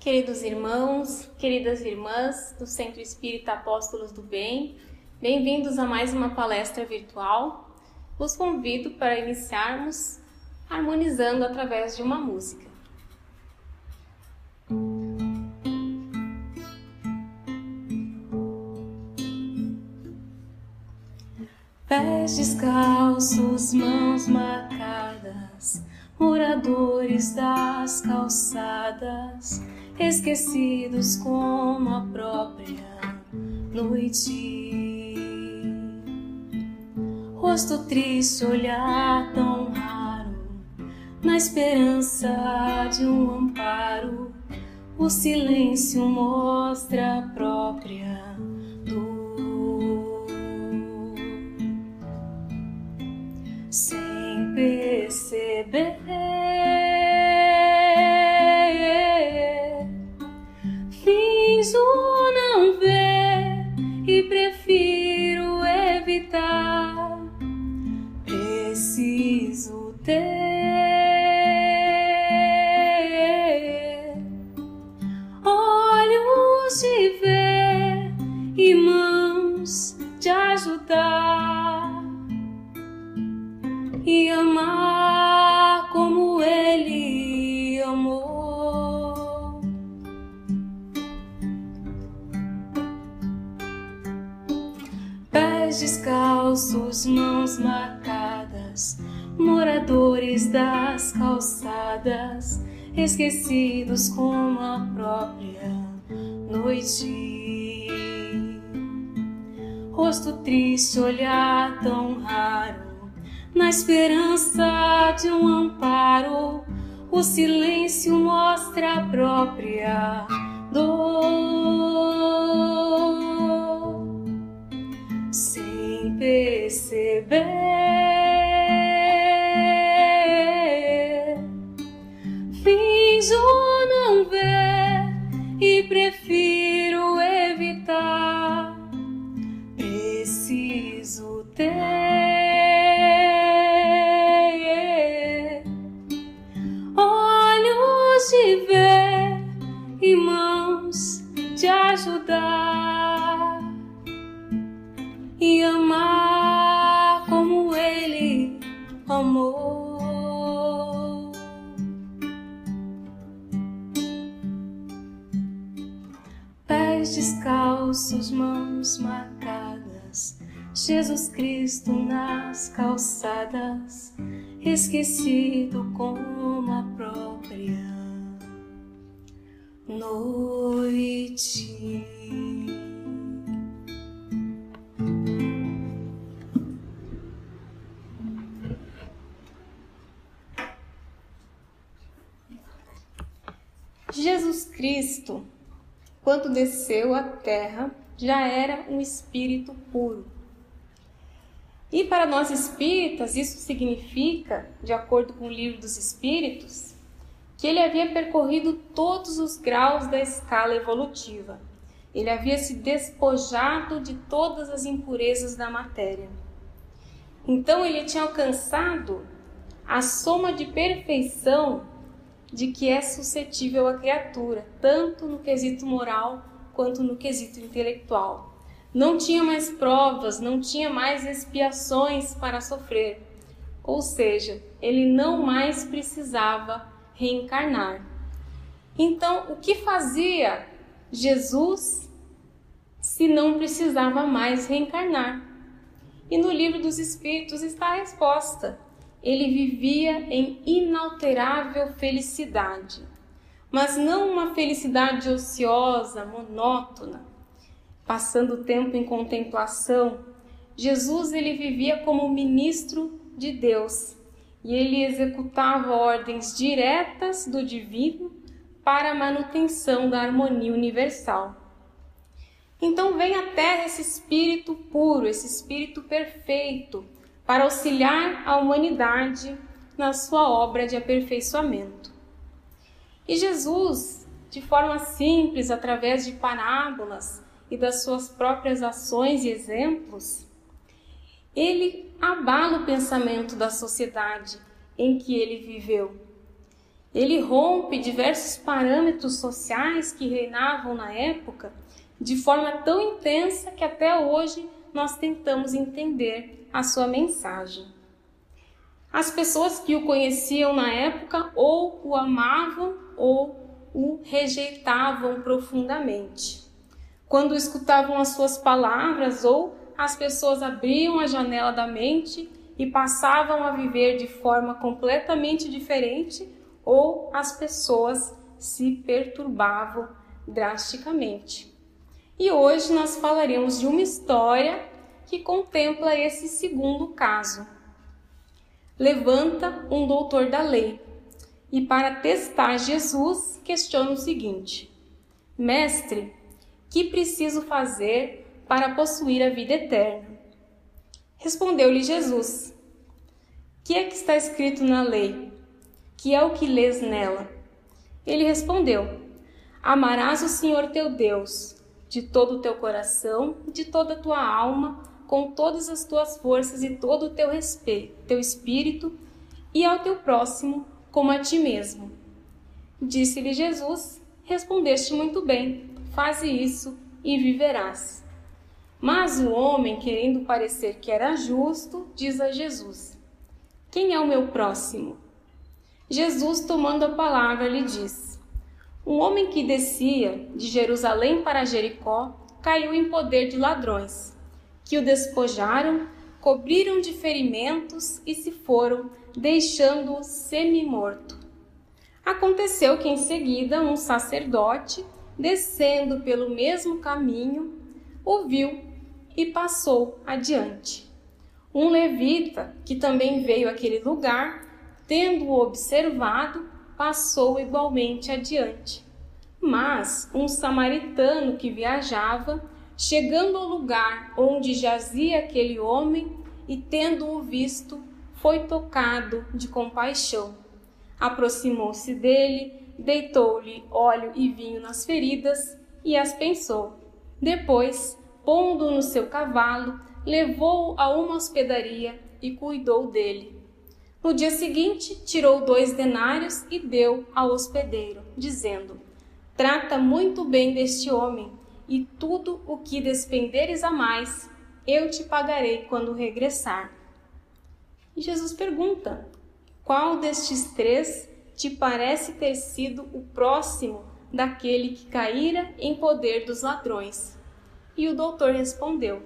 Queridos irmãos, queridas irmãs do Centro Espírita Apóstolos do Bem, bem-vindos a mais uma palestra virtual. Os convido para iniciarmos harmonizando através de uma música. Pés descalços, mãos marcadas, moradores das calçadas, esquecidos como a própria noite. Rosto triste, olhar tão raro, na esperança de um amparo, o silêncio mostra a própria sem perceber. Finjo não ver e prefiro evitar. Preciso ter. Olhos de ver e mãos de ajudar e amar das calçadas, esquecidos como a própria noite. Rosto triste, olhar tão raro na esperança de um amparo, o silêncio mostra a própria dor. Sem perceber, Jesus Cristo nas calçadas, esquecido como a própria noite. Jesus Cristo, quando desceu à terra, já era um espírito puro. E para nós espíritas, isso significa, de acordo com o livro dos Espíritos, que ele havia percorrido todos os graus da escala evolutiva. Ele havia se despojado de todas as impurezas da matéria. Então ele tinha alcançado a soma de perfeição de que é suscetível a criatura, tanto no quesito moral quanto no quesito intelectual. Não tinha mais provas, não tinha mais expiações para sofrer. Ou seja, ele não mais precisava reencarnar. Então, o que fazia Jesus se não precisava mais reencarnar? E no livro dos Espíritos está a resposta. Ele vivia em inalterável felicidade, mas não uma felicidade ociosa, monótona, passando tempo em contemplação. Jesus ele vivia como ministro de Deus, e ele executava ordens diretas do divino para a manutenção da harmonia universal. Então vem à Terra esse espírito puro, esse espírito perfeito, para auxiliar a humanidade na sua obra de aperfeiçoamento. E Jesus, de forma simples, através de parábolas e das suas próprias ações e exemplos, ele abala o pensamento da sociedade em que ele viveu. Ele rompe diversos parâmetros sociais que reinavam na época de forma tão intensa que até hoje nós tentamos entender a sua mensagem. As pessoas que o conheciam na época ou o amavam ou o rejeitavam profundamente. Quando escutavam as suas palavras ou as pessoas abriam a janela da mente e passavam a viver de forma completamente diferente, ou as pessoas se perturbavam drasticamente. E hoje nós falaremos de uma história que contempla esse segundo caso. Levanta um doutor da lei e, para testar Jesus, questiona o seguinte: Mestre, que preciso fazer para possuir a vida eterna? Respondeu-lhe Jesus: Que é que está escrito na lei? Que é o que lês nela? Ele respondeu: Amarás o Senhor teu Deus de todo o teu coração, de toda a tua alma, com todas as tuas forças e todo o teu respeito, teu espírito, e ao teu próximo como a ti mesmo. Disse-lhe Jesus: Respondeste muito bem, faze isso e viverás. Mas o homem, querendo parecer que era justo, diz a Jesus: Quem é o meu próximo? Jesus, tomando a palavra, lhe diz: Um homem que descia de Jerusalém para Jericó caiu em poder de ladrões, que o despojaram, cobriram de ferimentos e se foram, deixando-o semi-morto. Aconteceu que em seguida um sacerdote, descendo pelo mesmo caminho, o viu e passou adiante. Um levita, que também veio àquele lugar, tendo-o observado, passou igualmente adiante. Mas um samaritano que viajava, chegando ao lugar onde jazia aquele homem e tendo-o visto, foi tocado de compaixão. Aproximou-se dele, deitou-lhe óleo e vinho nas feridas e as pensou. Depois, pondo no seu cavalo, levou-o a uma hospedaria e cuidou dele. No dia seguinte, tirou dois denários e deu ao hospedeiro, dizendo: Trata muito bem deste homem, e tudo o que despenderes a mais, eu te pagarei quando regressar. E Jesus pergunta: Qual destes três te parece ter sido o próximo daquele que caíra em poder dos ladrões? E o doutor respondeu: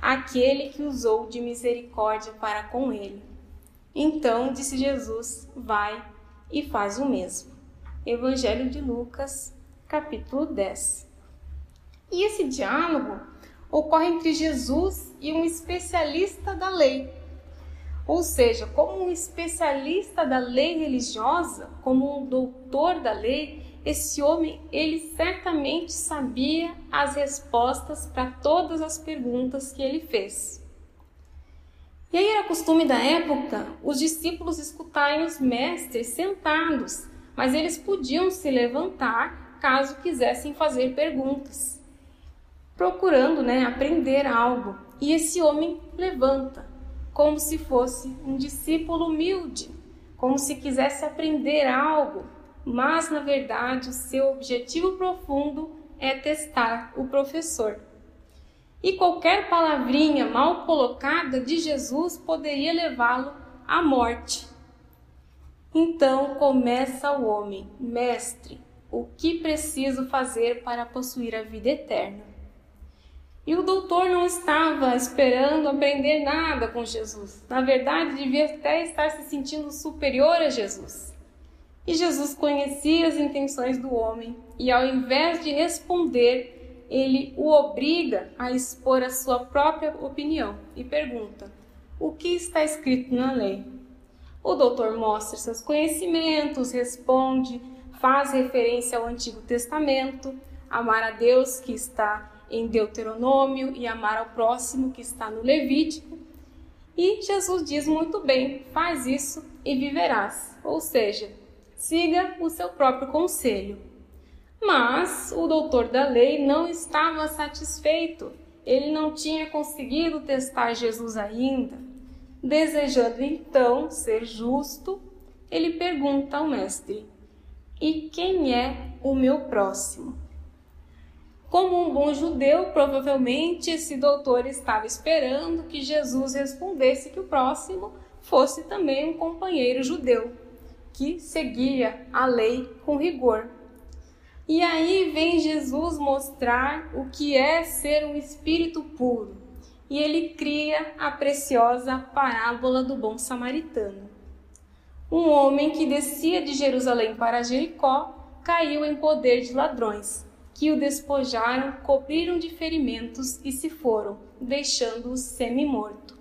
Aquele que usou de misericórdia para com ele. Então disse Jesus: Vai e faz o mesmo. Evangelho de Lucas, capítulo 10. E esse diálogo ocorre entre Jesus e um especialista da lei. Ou seja, como um especialista da lei religiosa, como um doutor da lei, esse homem, ele certamente sabia as respostas para todas as perguntas que ele fez. E aí era costume da época os discípulos escutarem os mestres sentados, mas eles podiam se levantar caso quisessem fazer perguntas, procurando né, aprender algo. E esse homem levanta, como se fosse um discípulo humilde, como se quisesse aprender algo, mas na verdade o seu objetivo profundo é testar o professor. E qualquer palavrinha mal colocada de Jesus poderia levá-lo à morte. Então começa o homem, mestre, o que preciso fazer para possuir a vida eterna? E o doutor não estava esperando aprender nada com Jesus. Na verdade, devia até estar se sentindo superior a Jesus. E Jesus conhecia as intenções do homem e, ao invés de responder, ele o obriga a expor a sua própria opinião e pergunta: O que está escrito na lei? O doutor mostra seus conhecimentos, responde, faz referência ao Antigo Testamento, amar a Deus que está em Deuteronômio e amar ao próximo que está no Levítico. E Jesus diz muito bem: faz isso e viverás. Ou seja, siga o seu próprio conselho. Mas o doutor da lei não estava satisfeito, ele não tinha conseguido testar Jesus ainda. Desejando então ser justo, ele pergunta ao mestre: E quem é o meu próximo? Como um bom judeu, provavelmente esse doutor estava esperando que Jesus respondesse que o próximo fosse também um companheiro judeu, que seguia a lei com rigor. E aí vem Jesus mostrar o que é ser um espírito puro, e ele cria a preciosa parábola do bom samaritano. Um homem que descia de Jerusalém para Jericó caiu em poder de ladrões que o despojaram, cobriram de ferimentos e se foram, deixando-o semi-morto.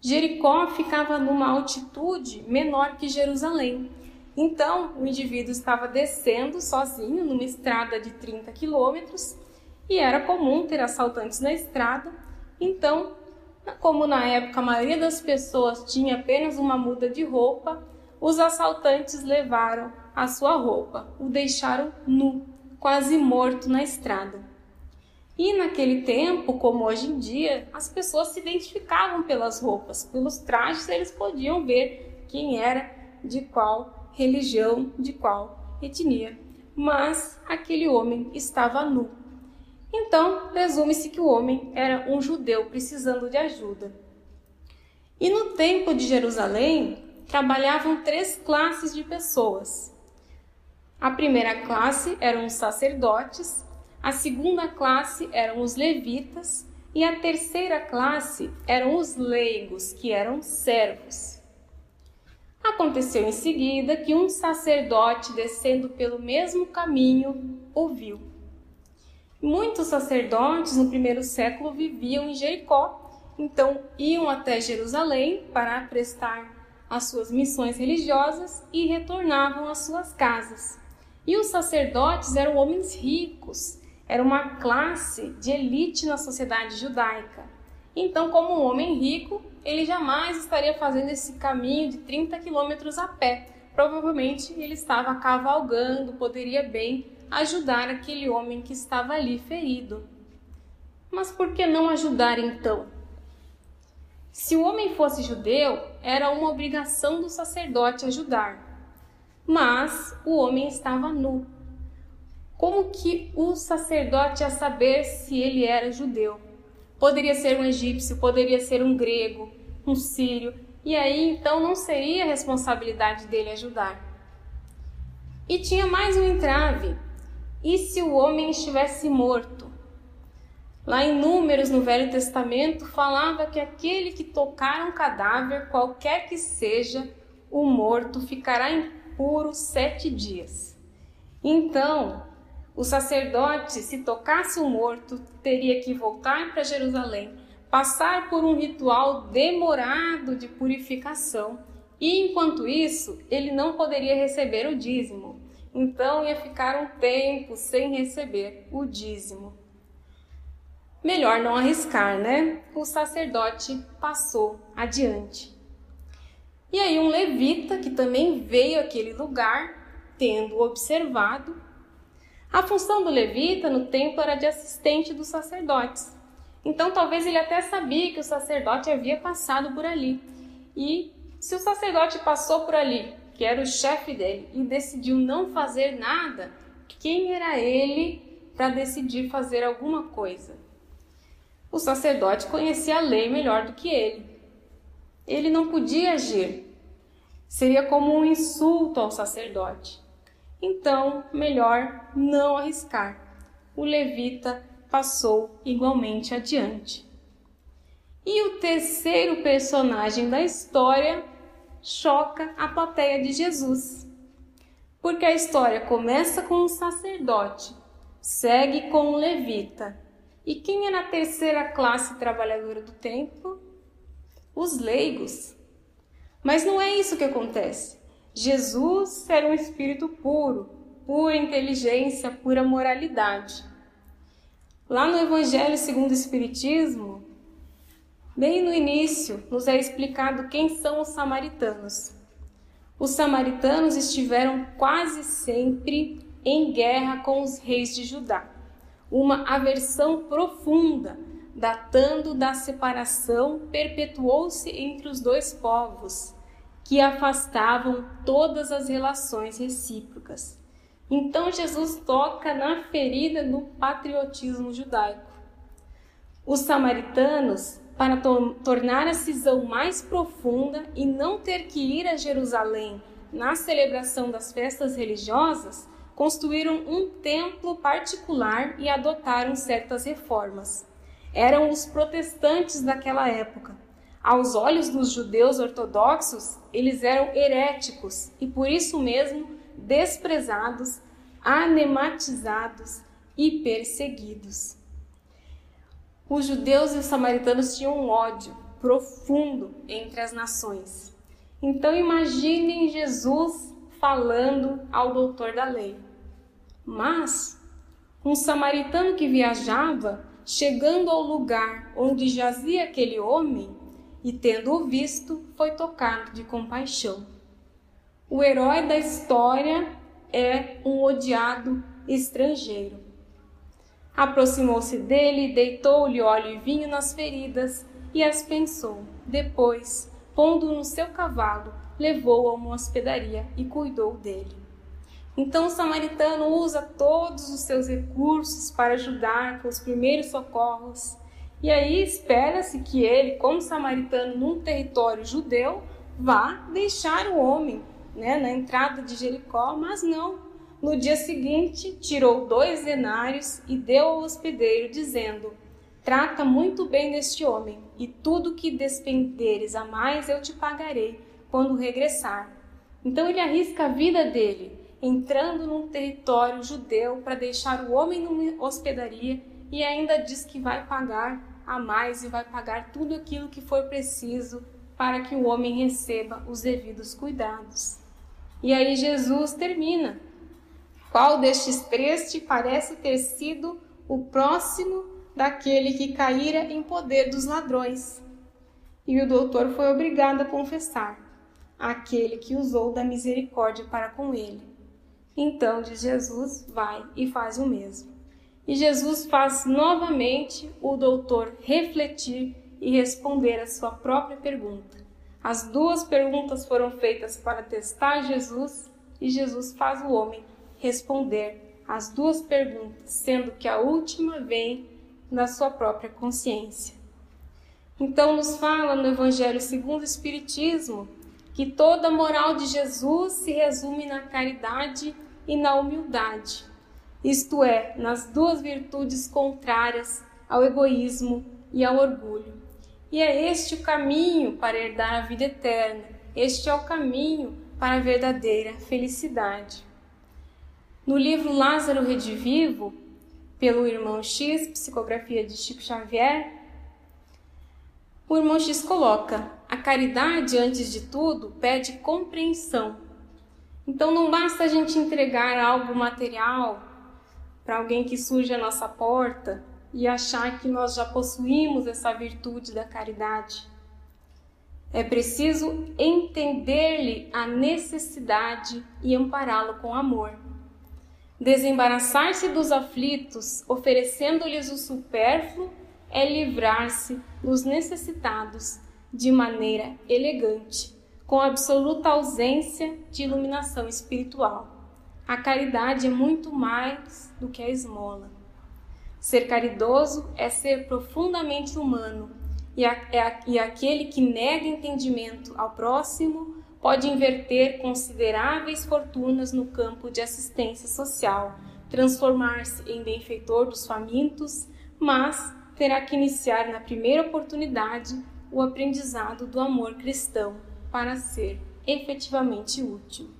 Jericó ficava numa altitude menor que Jerusalém. Então, o indivíduo estava descendo sozinho numa estrada de 30 quilômetros e era comum ter assaltantes na estrada. Então, como na época a maioria das pessoas tinha apenas uma muda de roupa, os assaltantes levaram a sua roupa, o deixaram nu quase morto na estrada. E naquele tempo, como hoje em dia, as pessoas se identificavam pelas roupas, pelos trajes, eles podiam ver quem era de qual religião, de qual etnia. Mas aquele homem estava nu. Então, presume-se que o homem era um judeu precisando de ajuda. E no tempo de Jerusalém, trabalhavam três classes de pessoas: a primeira classe eram os sacerdotes, a segunda classe eram os levitas e a terceira classe eram os leigos, que eram servos. Aconteceu em seguida que um sacerdote descendo pelo mesmo caminho ouviu. Muitos sacerdotes no primeiro século viviam em Jericó, então iam até Jerusalém para prestar as suas missões religiosas e retornavam às suas casas. E os sacerdotes eram homens ricos, era uma classe de elite na sociedade judaica. Então, como um homem rico, ele jamais estaria fazendo esse caminho de 30 quilômetros a pé. Provavelmente ele estava cavalgando, poderia bem ajudar aquele homem que estava ali ferido. Mas por que não ajudar então? Se o homem fosse judeu, era uma obrigação do sacerdote ajudar mas o homem estava nu. Como que o sacerdote ia saber se ele era judeu? Poderia ser um egípcio, poderia ser um grego, um sírio, e aí então não seria responsabilidade dele ajudar. E tinha mais um entrave: e se o homem estivesse morto? Lá em Números, no Velho Testamento, falava que aquele que tocar um cadáver, qualquer que seja, o morto ficará impuro sete dias. Então, o sacerdote, se tocasse o morto, teria que voltar para Jerusalém, passar por um ritual demorado de purificação, e enquanto isso, ele não poderia receber o dízimo. Então ia ficar um tempo sem receber o dízimo. Melhor não arriscar, né? O sacerdote passou adiante. E aí um levita que também veio àquele lugar, tendo observado, a função do levita no templo era de assistente dos sacerdotes. Então talvez ele até sabia que o sacerdote havia passado por ali. E se o sacerdote passou por ali, que era o chefe dele, e decidiu não fazer nada, quem era ele para decidir fazer alguma coisa? O sacerdote conhecia a lei melhor do que ele ele não podia agir. Seria como um insulto ao sacerdote. Então, melhor não arriscar. O levita passou igualmente adiante. E o terceiro personagem da história choca a plateia de Jesus. Porque a história começa com um sacerdote, segue com um levita. E quem é na terceira classe trabalhadora do templo? Os leigos. Mas não é isso que acontece. Jesus era um espírito puro, pura inteligência, pura moralidade. Lá no Evangelho segundo o Espiritismo, bem no início, nos é explicado quem são os samaritanos. Os samaritanos estiveram quase sempre em guerra com os reis de Judá, uma aversão profunda datando da separação, perpetuou-se entre os dois povos, que afastavam todas as relações recíprocas. Então Jesus toca na ferida do patriotismo judaico. Os samaritanos, para to tornar a cisão mais profunda e não ter que ir a Jerusalém na celebração das festas religiosas, construíram um templo particular e adotaram certas reformas. Eram os protestantes daquela época. Aos olhos dos judeus ortodoxos, eles eram heréticos e por isso mesmo desprezados, anematizados e perseguidos. Os judeus e os samaritanos tinham um ódio profundo entre as nações. Então imaginem Jesus falando ao doutor da lei. Mas um samaritano que viajava, chegando ao lugar onde jazia aquele homem, e tendo-o visto, foi tocado de compaixão. O herói da história é um odiado estrangeiro. Aproximou-se dele, deitou-lhe óleo e vinho nas feridas e as pensou. Depois, pondo no seu cavalo, levou-o a uma hospedaria e cuidou dele. Então o samaritano usa todos os seus recursos para ajudar com os primeiros socorros. E aí espera-se que ele, como samaritano num território judeu, vá deixar o homem né, na entrada de Jericó, mas não. No dia seguinte, tirou dois denários e deu ao hospedeiro, dizendo: Trata muito bem deste homem, e tudo que despenderes a mais eu te pagarei quando regressar. Então ele arrisca a vida dele, entrando num território judeu para deixar o homem numa hospedaria e ainda diz que vai pagar a mais e vai pagar tudo aquilo que for preciso para que o homem receba os devidos cuidados. E aí Jesus termina. Qual destes três te parece ter sido o próximo daquele que caíra em poder dos ladrões? E o doutor foi obrigado a confessar: aquele que usou da misericórdia para com ele. Então diz Jesus: vai e faz o mesmo. E Jesus faz novamente o doutor refletir e responder a sua própria pergunta. As duas perguntas foram feitas para testar Jesus e Jesus faz o homem responder as duas perguntas, sendo que a última vem da sua própria consciência. Então nos fala no Evangelho segundo o Espiritismo que toda a moral de Jesus se resume na caridade e na humildade, isto é, nas duas virtudes contrárias ao egoísmo e ao orgulho. E é este o caminho para herdar a vida eterna, este é o caminho para a verdadeira felicidade. No livro Lázaro Redivivo, pelo irmão X, psicografia de Chico Xavier, o irmão X coloca: a caridade, antes de tudo, pede compreensão. Então não basta a gente entregar algo material para alguém que surge à nossa porta e achar que nós já possuímos essa virtude da caridade. É preciso entender-lhe a necessidade e ampará-lo com amor. Desembaraçar-se dos aflitos, oferecendo-lhes o supérfluo, é livrar-se dos necessitados de maneira elegante, com absoluta ausência de iluminação espiritual. A caridade é muito mais do que a esmola. Ser caridoso é ser profundamente humano, e, a, é, e aquele que nega entendimento ao próximo pode inverter consideráveis fortunas no campo de assistência social, transformar-se em benfeitor dos famintos, mas terá que iniciar na primeira oportunidade o aprendizado do amor cristão para ser efetivamente útil.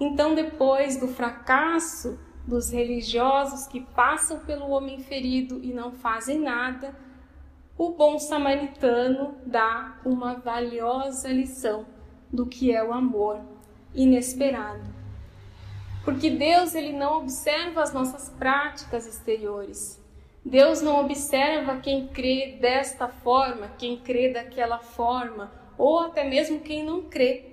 Então, depois do fracasso dos religiosos que passam pelo homem ferido e não fazem nada, o bom samaritano dá uma valiosa lição do que é o amor inesperado. Porque Deus ele não observa as nossas práticas exteriores. Deus não observa quem crê desta forma, quem crê daquela forma, ou até mesmo quem não crê.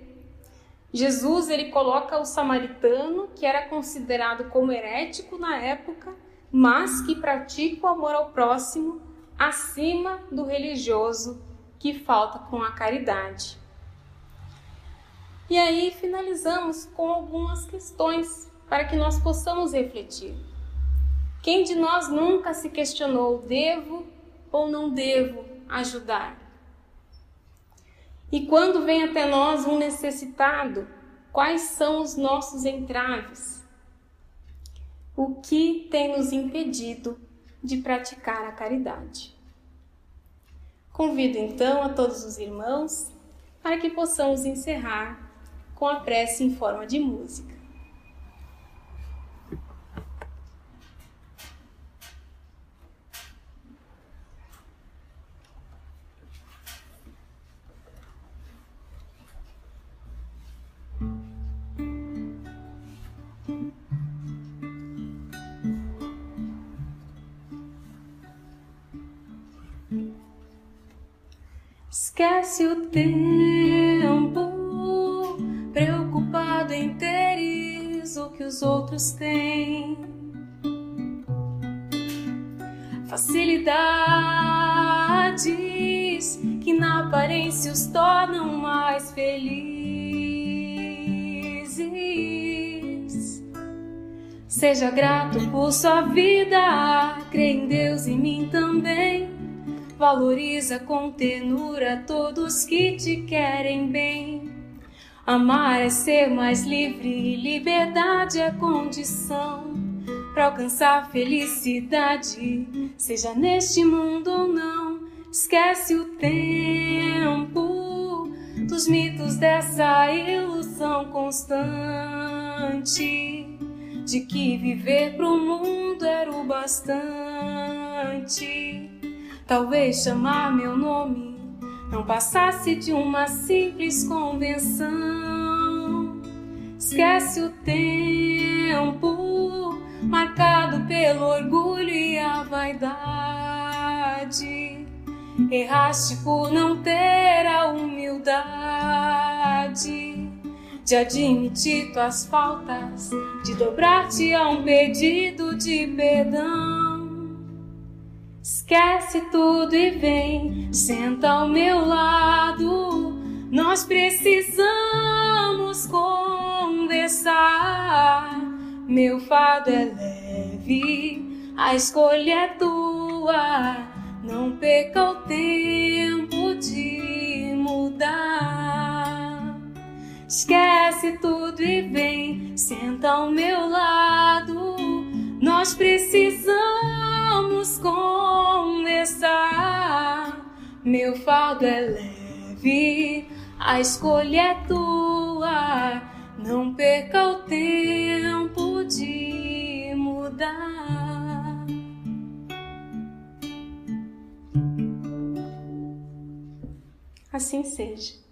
Jesus ele coloca o samaritano, que era considerado como herético na época, mas que pratica o amor ao próximo acima do religioso que falta com a caridade. E aí finalizamos com algumas questões para que nós possamos refletir. Quem de nós nunca se questionou: devo ou não devo ajudar? E quando vem até nós um necessitado, quais são os nossos entraves? O que tem nos impedido de praticar a caridade? Convido então a todos os irmãos para que possamos encerrar com a prece em forma de música. Esquece o tempo, preocupado em teres o que os outros têm. Facilidades que na aparência os tornam mais felizes. Seja grato por sua vida, crê em Deus e mim também Valoriza com ternura todos que te querem bem. Amar é ser mais livre e liberdade é condição para alcançar felicidade, seja neste mundo ou não. Esquece o tempo dos mitos dessa ilusão constante de que viver pro mundo era o bastante. Talvez chamar meu nome não passasse de uma simples convenção. Esquece o tempo marcado pelo orgulho e a vaidade. Erraste por não ter a humildade de admitir tuas faltas, de dobrar-te a um pedido de perdão. Esquece tudo e vem, senta ao meu lado. Nós precisamos conversar. Meu fado é leve, a escolha é tua. Não perca o tempo de mudar. Esquece tudo e vem, senta ao meu lado. Nós precisamos conversar. Meu fardo é leve, a escolha é tua. Não perca o tempo de mudar. Assim seja.